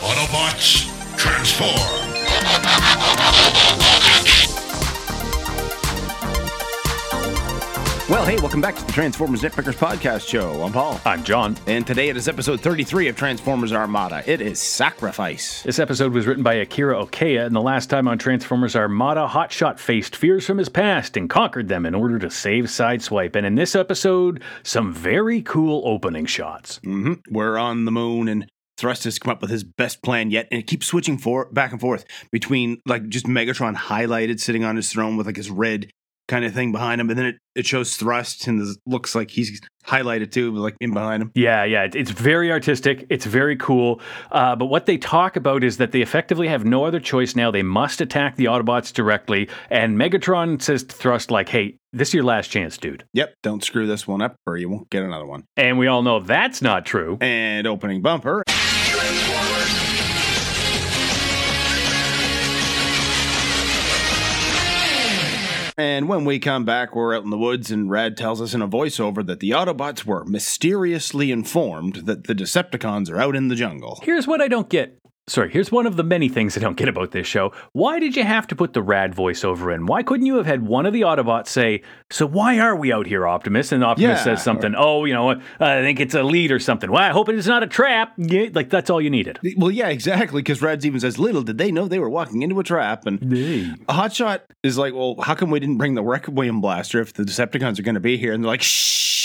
Autobots, transform! Well, hey, welcome back to the Transformers Nitpickers podcast show. I'm Paul. I'm John. And today it is episode 33 of Transformers Armada. It is Sacrifice. This episode was written by Akira Okeya, and the last time on Transformers Armada, Hotshot faced fears from his past and conquered them in order to save Sideswipe. And in this episode, some very cool opening shots. hmm We're on the moon, and Thrust has come up with his best plan yet, and it keeps switching for back and forth between like just Megatron highlighted sitting on his throne with like his red kind of thing behind him, and then it, it shows Thrust and it looks like he's highlighted too, but like in behind him. Yeah, yeah, it's very artistic. It's very cool. Uh, but what they talk about is that they effectively have no other choice now. They must attack the Autobots directly. And Megatron says to Thrust, like, hey, this is your last chance, dude. Yep, don't screw this one up, or you won't get another one. And we all know that's not true. And opening bumper. And when we come back, we're out in the woods, and Rad tells us in a voiceover that the Autobots were mysteriously informed that the Decepticons are out in the jungle. Here's what I don't get. Sorry, here's one of the many things I don't get about this show. Why did you have to put the rad voiceover in? Why couldn't you have had one of the Autobots say, So why are we out here, Optimus? And Optimus Yeah, says something, Oh, you know, uh, I think it's a lead or something. Well, I hope it's not a trap. Yeah, like, that's all you needed. Well, yeah, exactly, because Rad even says, Little did they know they were walking into a trap. And a Hotshot is like, Well, how come we didn't bring the Requiem Blaster if the Decepticons are going to be here? And they're like, Shh,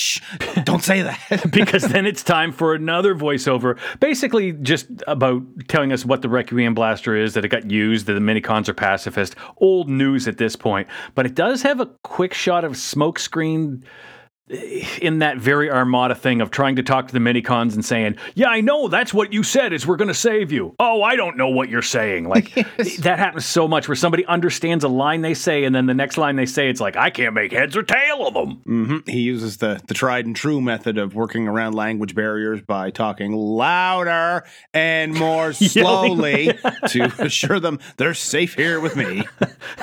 don't say that. because then it's time for another voiceover, basically just about telling us what the Requiem Blaster is, that it got used, that the minicons are pacifist. Old news at this point. But it does have a quick shot of Smokescreen in that very Armada thing of trying to talk to the minicons and saying, "Yeah, I know that's what you said is we're going to save you." Oh, I don't know what you're saying. Like that happens so much where somebody understands a line they say and then the next line they say it's like, "I can't make heads or tail of them." hmm He uses the, the tried and true method of working around language barriers by talking louder and more slowly to assure them they're safe here with me.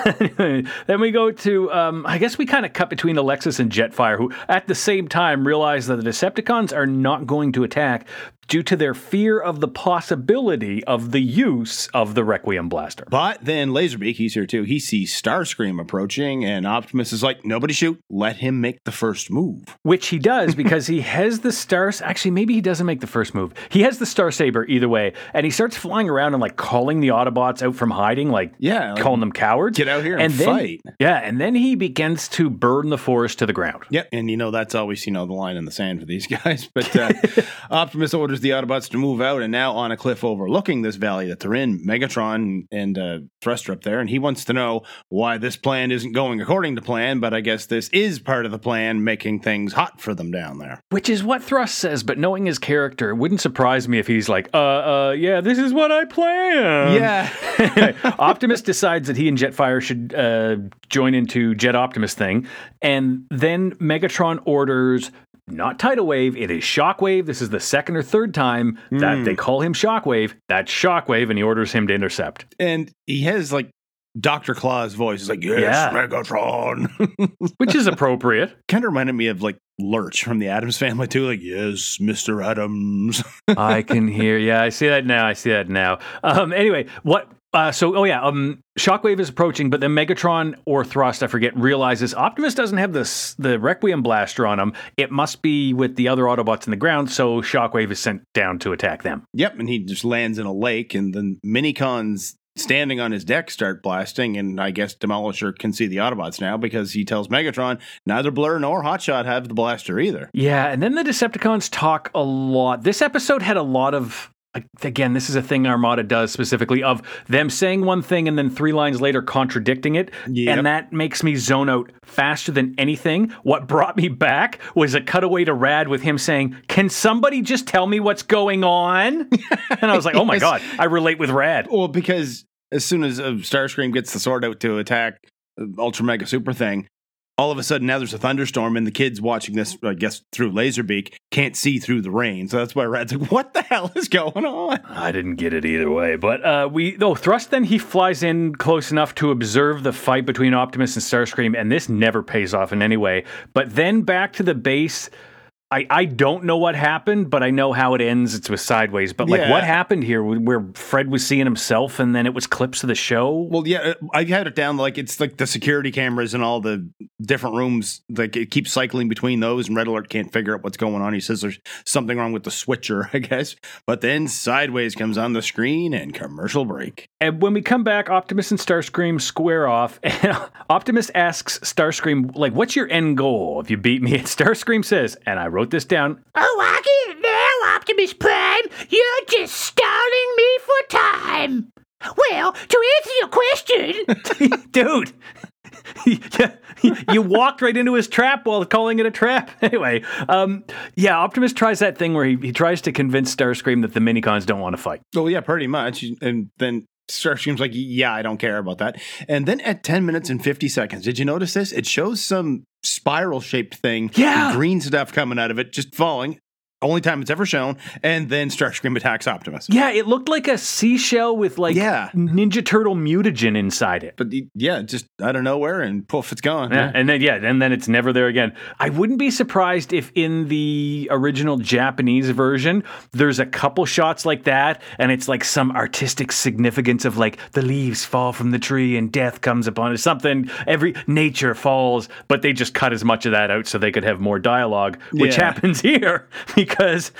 then we go to, um, I guess we kind of cut between Alexis and Jetfire, who at the same time realize that the Decepticons are not going to attack due to their fear of the possibility of the use of the Requiem Blaster. But then Laserbeak, he's here too. He sees Starscream approaching, and Optimus is like, nobody shoot. Let him make the first move. Which he does because he has the stars. Actually, maybe he doesn't make the first move. He has the Star Saber either way, and he starts flying around and like calling the Autobots out from hiding, like Yeah, like, calling them cowards. get out here and then, fight. Yeah, and then he begins to burn the forest to the ground. Yep, and you know that's always you know the line in the sand for these guys. But uh, Optimus orders the Autobots to move out, and now on a cliff overlooking this valley that they're in, Megatron and uh, Thruster up there, and he wants to know why this plan isn't going according to plan. But I guess this is part of the plan, making things hot for them down there. Which is what Thrust says, but knowing his character, it wouldn't surprise me if he's like, uh, uh, yeah, this is what I planned. yeah, Optimus decides that he and Jetfire should uh, join into Jet Optimus thing, and then Megatron orders not Tidal Wave, it is Shockwave. This is the second or third time that they call him Shockwave. That's Shockwave, and he orders him to intercept. and he has like Doctor Claw's voice. He's like, "Yes, Yeah. Megatron." Which is appropriate. kind of reminded me of like Lurch from the Addams Family too. Like, yes, Mister Addams. I can hear. Yeah, I see that now. I see that now. Um, anyway, what? Uh, so, oh yeah, um, Shockwave is approaching, but then Megatron or Thrust, I forget, realizes Optimus doesn't have this the Requiem blaster on him. It must be with the other Autobots in the ground. So Shockwave is sent down to attack them. Yep, and he just lands in a lake, and then Minicons standing on his deck start blasting, and I guess Demolisher can see the Autobots now because he tells Megatron neither Blur nor Hotshot have the blaster either. Yeah, and then the Decepticons talk a lot. This episode had a lot of. Again, this is a thing Armada does specifically of them saying one thing and then three lines later contradicting it. Yep. And that makes me zone out faster than anything. What brought me back was a cutaway to Rad with him saying, Can somebody just tell me what's going on? and I was like, Oh my God, I relate with Rad. Well, because as soon as uh, Starscream gets the sword out to attack uh, Ultra Mega Super thing, all of a sudden now there's a thunderstorm, and the kids watching this, I guess, through Laserbeak can't see through the rain. So that's why Rad's like, "What the hell is going on?" I didn't get it either way, but uh, we though thrust. Then he flies in close enough to observe the fight between Optimus and Starscream, and this never pays off in any way. But then back to the base, I, I don't know what happened, but I know how it ends. It's with Sideways. But like, Yeah. what happened here where Fred was seeing himself and then it was clips of the show? Well, yeah, uh, I had it down like it's like the security cameras and all the different rooms. Like it keeps cycling between those, and Red Alert can't figure out what's going on. He says there's something wrong with the switcher, I guess. But then Sideways comes on the screen and commercial break. And when we come back, Optimus and Starscream square off, and Optimus asks Starscream, like, what's your end goal if you beat me? And Starscream says, and I wrote this down, Oh, I get it now, Optimus Prime. You're just stalling me for time. Well, to answer your question, dude. you walked right into his trap while calling it a trap. Anyway, um, yeah, Optimus tries that thing where he, he tries to convince Starscream that the minicons don't want to fight. Oh yeah, pretty much. And then Starscream's like, "Yeah, I don't care about that." And then at ten minutes and fifty seconds, did you notice this? It shows some spiral shaped thing, Yeah. green stuff coming out of it, just falling. Only time it's ever shown. And then Starscream attacks Optimus. Yeah, it looked like a seashell with like Yeah. Ninja Turtle mutagen inside it. But yeah, just out of nowhere, and poof, it's gone. Yeah, and then yeah, and then it's never there again. I wouldn't be surprised if in the original Japanese version there's a couple shots like that, and it's like some artistic significance of like the leaves fall from the tree and death comes upon it. Something every nature falls, but they just cut as much of that out so they could have more dialogue, which Yeah. happens here because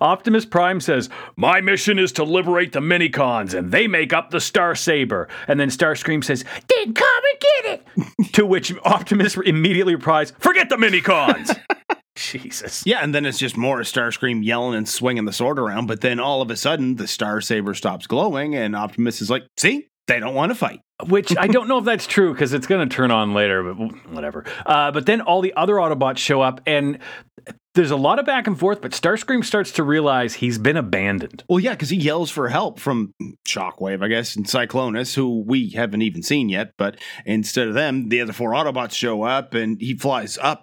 Optimus Prime says, "My mission is to liberate the minicons, and they make up the Star Saber." And then Starscream says, then come and get it. to which Optimus immediately replies, "Forget the minicons." Jesus. Yeah, and then it's just more Starscream yelling and swinging the sword around. But then all of a sudden, the Star Saber stops glowing, and Optimus is like, "See, they don't want to fight." Which I don't know if that's true because it's going to turn on later, but whatever. Uh, but then all the other Autobots show up, and there's a lot of back and forth. But Starscream starts to realize he's been abandoned. Well, yeah, because he yells for help from Shockwave, I guess, and Cyclonus, who we haven't even seen yet. But instead of them, the other four Autobots show up, and he flies up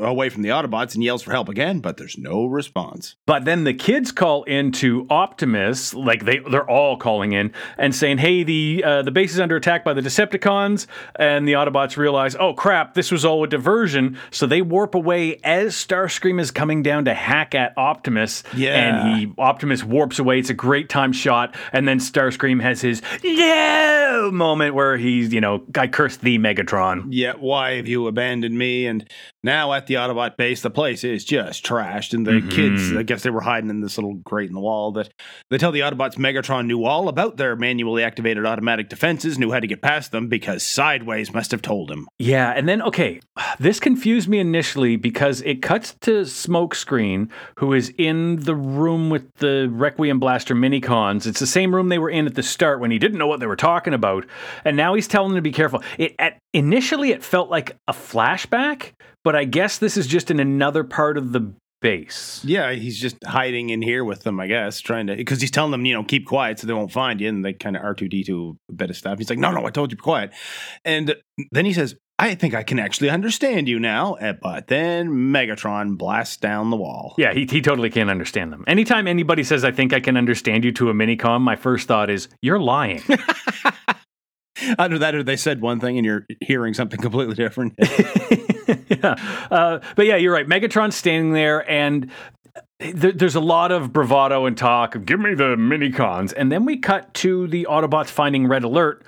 away from the Autobots and yells for help again, but there's no response. But then the kids call into Optimus, like they they're all calling in and saying, "Hey, the uh, the base is under attack by the Decepticons." And the Autobots realize, "Oh crap, this was all a diversion." So they warp away as Starscream is coming down to hack at Optimus. Yeah. and he Optimus warps away. It's a great time shot, and then Starscream has his no moment where he's you know, I cursed the Megatron. Yeah, why have you abandoned me? And now at the Autobot base, the place is just trashed. And the mm-hmm. kids, I guess they were hiding in this little grate in the wall. That they tell the Autobots Megatron knew all about their manually activated automatic defenses, knew how to get past them because Sideways must have told him. Yeah, and then okay, this confused me initially because it cuts to Smokescreen, who is in the room with the Requiem Blaster minicons. It's the same room they were in at the start when he didn't know what they were talking about, and now he's telling them to be careful. It at initially it felt like a flashback, but I guess this is just in another part of the base. Yeah, he's just hiding in here with them, I guess, trying to because he's telling them, you know, keep quiet so they won't find you, and they kind of R two D two a bit of stuff. He's like, no, no, I told you be quiet, and then he says, I think I can actually understand you now. Eh, But then Megatron blasts down the wall. Yeah, he, he totally can't understand them. Anytime anybody says, I think I can understand you to a minicon, my first thought is, you're lying. Either that, or they said one thing and you're hearing something completely different. yeah. Uh, but yeah, you're right. Megatron's standing there, and th- there's a lot of bravado and talk of "Give me the minicons," and then we cut to the Autobots finding Red Alert.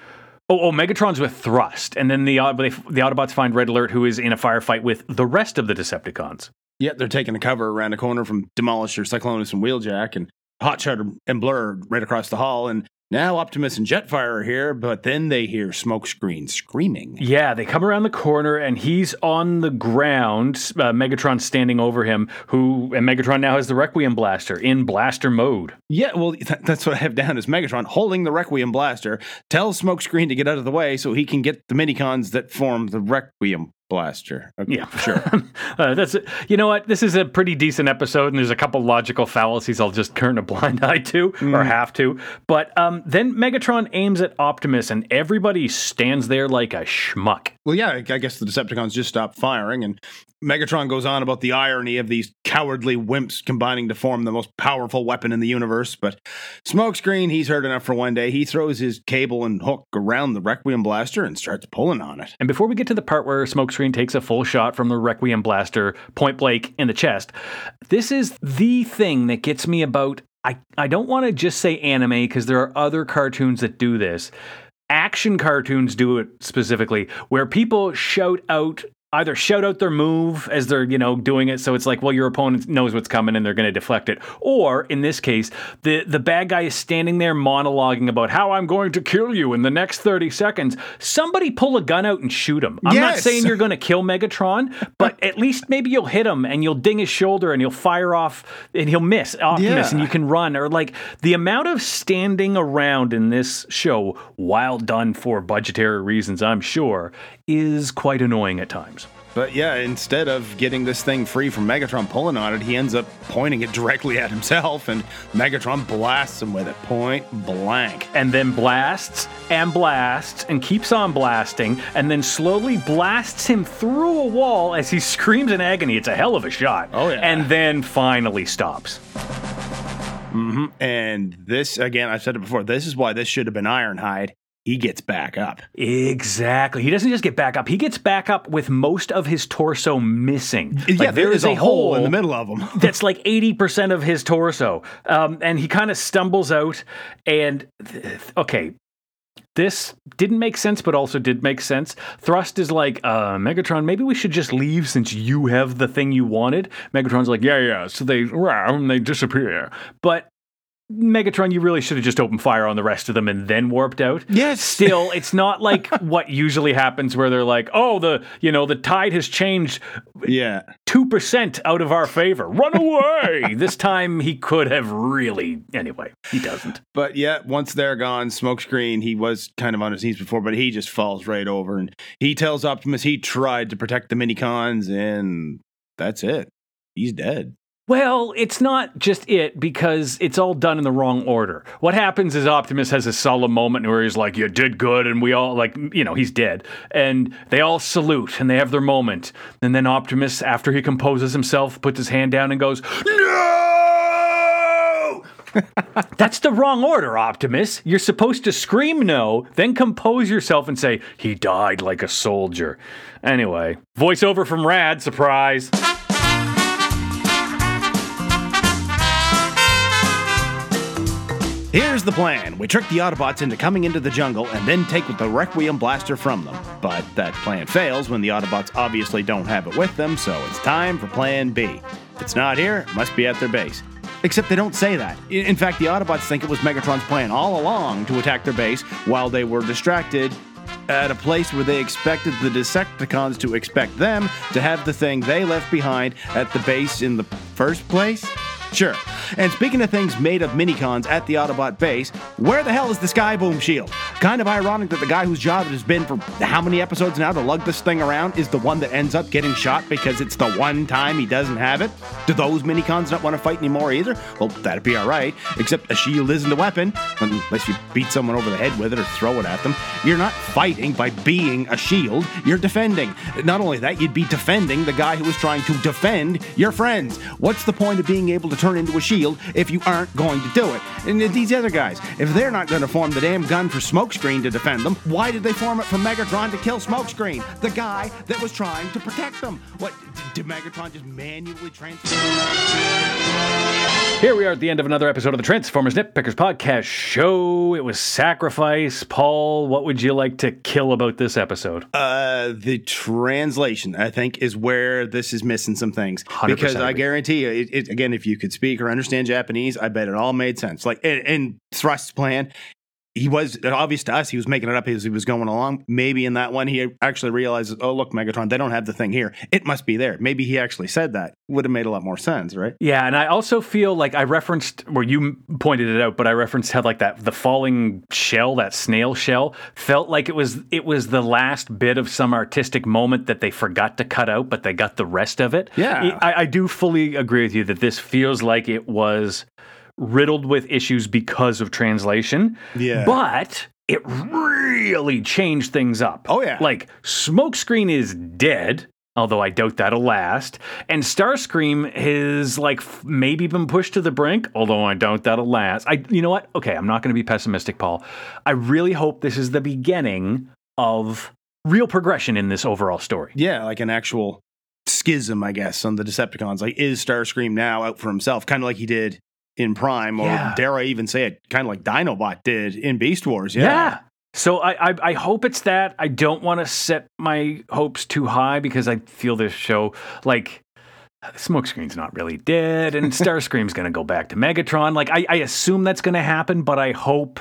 Oh, oh Megatron's with Thrust, and then the they, the Autobots find Red Alert, who is in a firefight with the rest of the Decepticons. yeah, they're taking a cover around a corner from Demolisher, Cyclonus, and Wheeljack, and Hotshot and Blur right across the hall. And now Optimus and Jetfire are here, but then they hear Smokescreen screaming. Yeah, they come around the corner, and he's on the ground. Uh, Megatron standing over him, who and Megatron now has the Requiem blaster in blaster mode. Yeah, well, th- that's what I have down is Megatron holding the Requiem blaster, tells Smokescreen to get out of the way so he can get the minicons that form the Requiem blaster. Okay, Yeah, for sure. uh, that's it. You know what? This is a pretty decent episode, and there's a couple logical fallacies I'll just turn a blind eye to, or have to. But um, then Megatron aims at Optimus, and everybody stands there like a schmuck. Well, yeah, I I guess the Decepticons just stopped firing, and Megatron goes on about the irony of these cowardly wimps combining to form the most powerful weapon in the universe. But Smokescreen, he's heard enough for one day. He throws his cable and hook around the Requiem blaster and starts pulling on it. And before we get to the part where Smokescreen takes a full shot from the Requiem blaster point blank in the chest, this is the thing that gets me about. I, I don't want to just say anime because there are other cartoons that do this. Action cartoons do it specifically, where people shout out either shout out their move as they're you know doing it. So it's like well your opponent knows what's coming and they're going to deflect it. Or in this case the the bad guy is standing there monologuing about how I'm going to kill you in the next 30 seconds. Somebody pull a gun out and shoot him. I'm not saying you're going to kill Megatron but at least maybe you'll hit him and you'll ding his shoulder and he'll fire off and he'll miss Optimus Yeah. and you can run. Or like the amount of standing around in this show while done for budgetary reasons I'm sure is quite annoying at times But yeah, instead of getting this thing free from Megatron pulling on it, he ends up pointing it directly at himself, and Megatron blasts him with it point blank. and then blasts and blasts and keeps on blasting and then slowly blasts him through a wall as he screams in agony. It's a hell of a shot. Oh, yeah. And then finally stops. Mm-hmm. And this, again, I've said it before, this is why this should have been Ironhide. He gets back up. Exactly. He doesn't just get back up, he gets back up with most of his torso missing. yeah, Like, there is a hole in the middle of him. that's like 80% of his torso. Um, and he kind of stumbles out. And th- okay, this didn't make sense, but also did make sense. Thrust is like, uh, Megatron, maybe we should just leave since you have the thing you wanted. Megatron's like, yeah, yeah. So they, rah, and they disappear. But Megatron, you really should have just opened fire on the rest of them and then warped out. Yes. Still, it's not like what usually happens where they're like, oh, the you know the tide has changed Yeah. two percent out of our favor. Run away! this time he could have really. Anyway, he doesn't. But yeah, once they're gone, Smokescreen, he was kind of on his knees before, but he just falls right over and he tells Optimus he tried to protect the minicons, and that's it. He's dead. Well, it's not just it because it's all done in the wrong order. What happens is Optimus has a solemn moment where he's like, "You did good," and we all like, you know, he's dead, and they all salute and they have their moment. And then Optimus, after he composes himself, puts his hand down and goes, "No!" That's the wrong order, Optimus. You're supposed to scream no, then compose yourself and say, he died like a soldier. Anyway, voiceover from Rad, surprise. Here's the plan. We trick the Autobots into coming into the jungle and then take the Requiem blaster from them. But that plan fails when the Autobots obviously don't have it with them, so it's time for plan B. If it's not here, it must be at their base. Except they don't say that. In fact, the Autobots think it was Megatron's plan all along to attack their base while they were distracted at a place where they expected the Decepticons to expect them to have the thing they left behind at the base in the first place? Sure. And speaking of things made of minicons at the Autobot base, where the hell is the Skyboom shield? Kind of ironic that the guy whose job it has been for how many episodes now to lug this thing around is the one that ends up getting shot because it's the one time he doesn't have it. Do those minicons not want to fight anymore either? Well, that'd be alright, except a shield isn't a weapon, unless you beat someone over the head with it or throw it at them. You're not fighting by being a shield, you're defending. Not only that, you'd be defending the guy who was trying to defend your friends. What's the point of being able to turn into a shield if you aren't going to do it? And these other guys, if they're not going to form the damn gun for Smokescreen to defend them, why did they form it for Megatron to kill Smokescreen, the guy that was trying to protect them? What, did Megatron just manually transfer? Here we are at the end of another episode of the Transformers Nitpickers Podcast Show. It was Sacrifice. Paul, what would you like to kill about this episode? Uh, the translation, I think, is where this is missing some things. 100% Because I agree. guarantee you, it, it, again, if you could speak or understand Japanese, I bet it all made sense. Like in, in Thrust's plan, he was obvious to us. He was making it up as he was going along. Maybe in that one, he actually realizes, oh, look, Megatron, they don't have the thing here. It must be there. Maybe he actually said that. Would have made a lot more sense, right? Yeah, and I also feel like I referenced where you pointed it out, but I referenced how like that the falling shell, that snail shell, felt like it was it was the last bit of some artistic moment that they forgot to cut out, but they got the rest of it. Yeah. I, I do fully agree with you that this feels like it was riddled with issues because of translation. Yeah. but. It really changed things up. Oh, yeah. Like, Smokescreen is dead. although I doubt that'll last. And Starscream has like f- maybe been pushed to the brink, although I doubt that'll last. I, you know what? Okay, I'm not going to be pessimistic, Paul. I really hope this is the beginning of real progression in this overall story. Yeah, like an actual schism, I guess, on the Decepticons. Like, is Starscream now out for himself, kind of like he did in Prime, or Yeah. dare I even say it, kind of like Dinobot did in Beast Wars? Yeah. So I, I I hope it's that. I don't want to set my hopes too high because I feel this show like Smokescreen's not really dead and Starscream's going to go back to Megatron. Like I, I assume that's going to happen, but I hope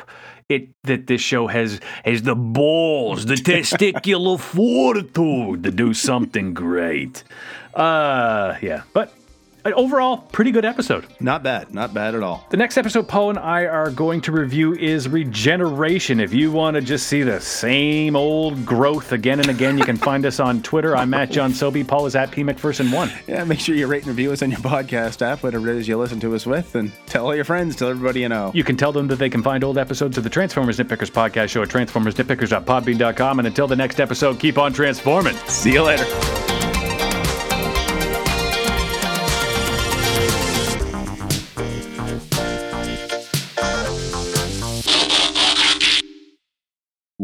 it that this show has has the balls, the testicular fortitude to do something great. Uh, yeah, but overall, pretty good episode. Not bad. Not bad at all. The next episode Paul and I are going to review is Regeneration. If you want to just see the same old growth again and again, you can find us on Twitter. I'm at John Sobey. Paul is at P McPherson1. Yeah, make sure you rate and review us on your podcast app, whatever it is you listen to us with, and tell all your friends, tell everybody you know. You can tell them that they can find old episodes of the Transformers Nitpickers podcast show at transformersnitpickers.podbean.com. And until the next episode, keep on transforming. See you later.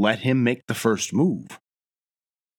Let him make the first move.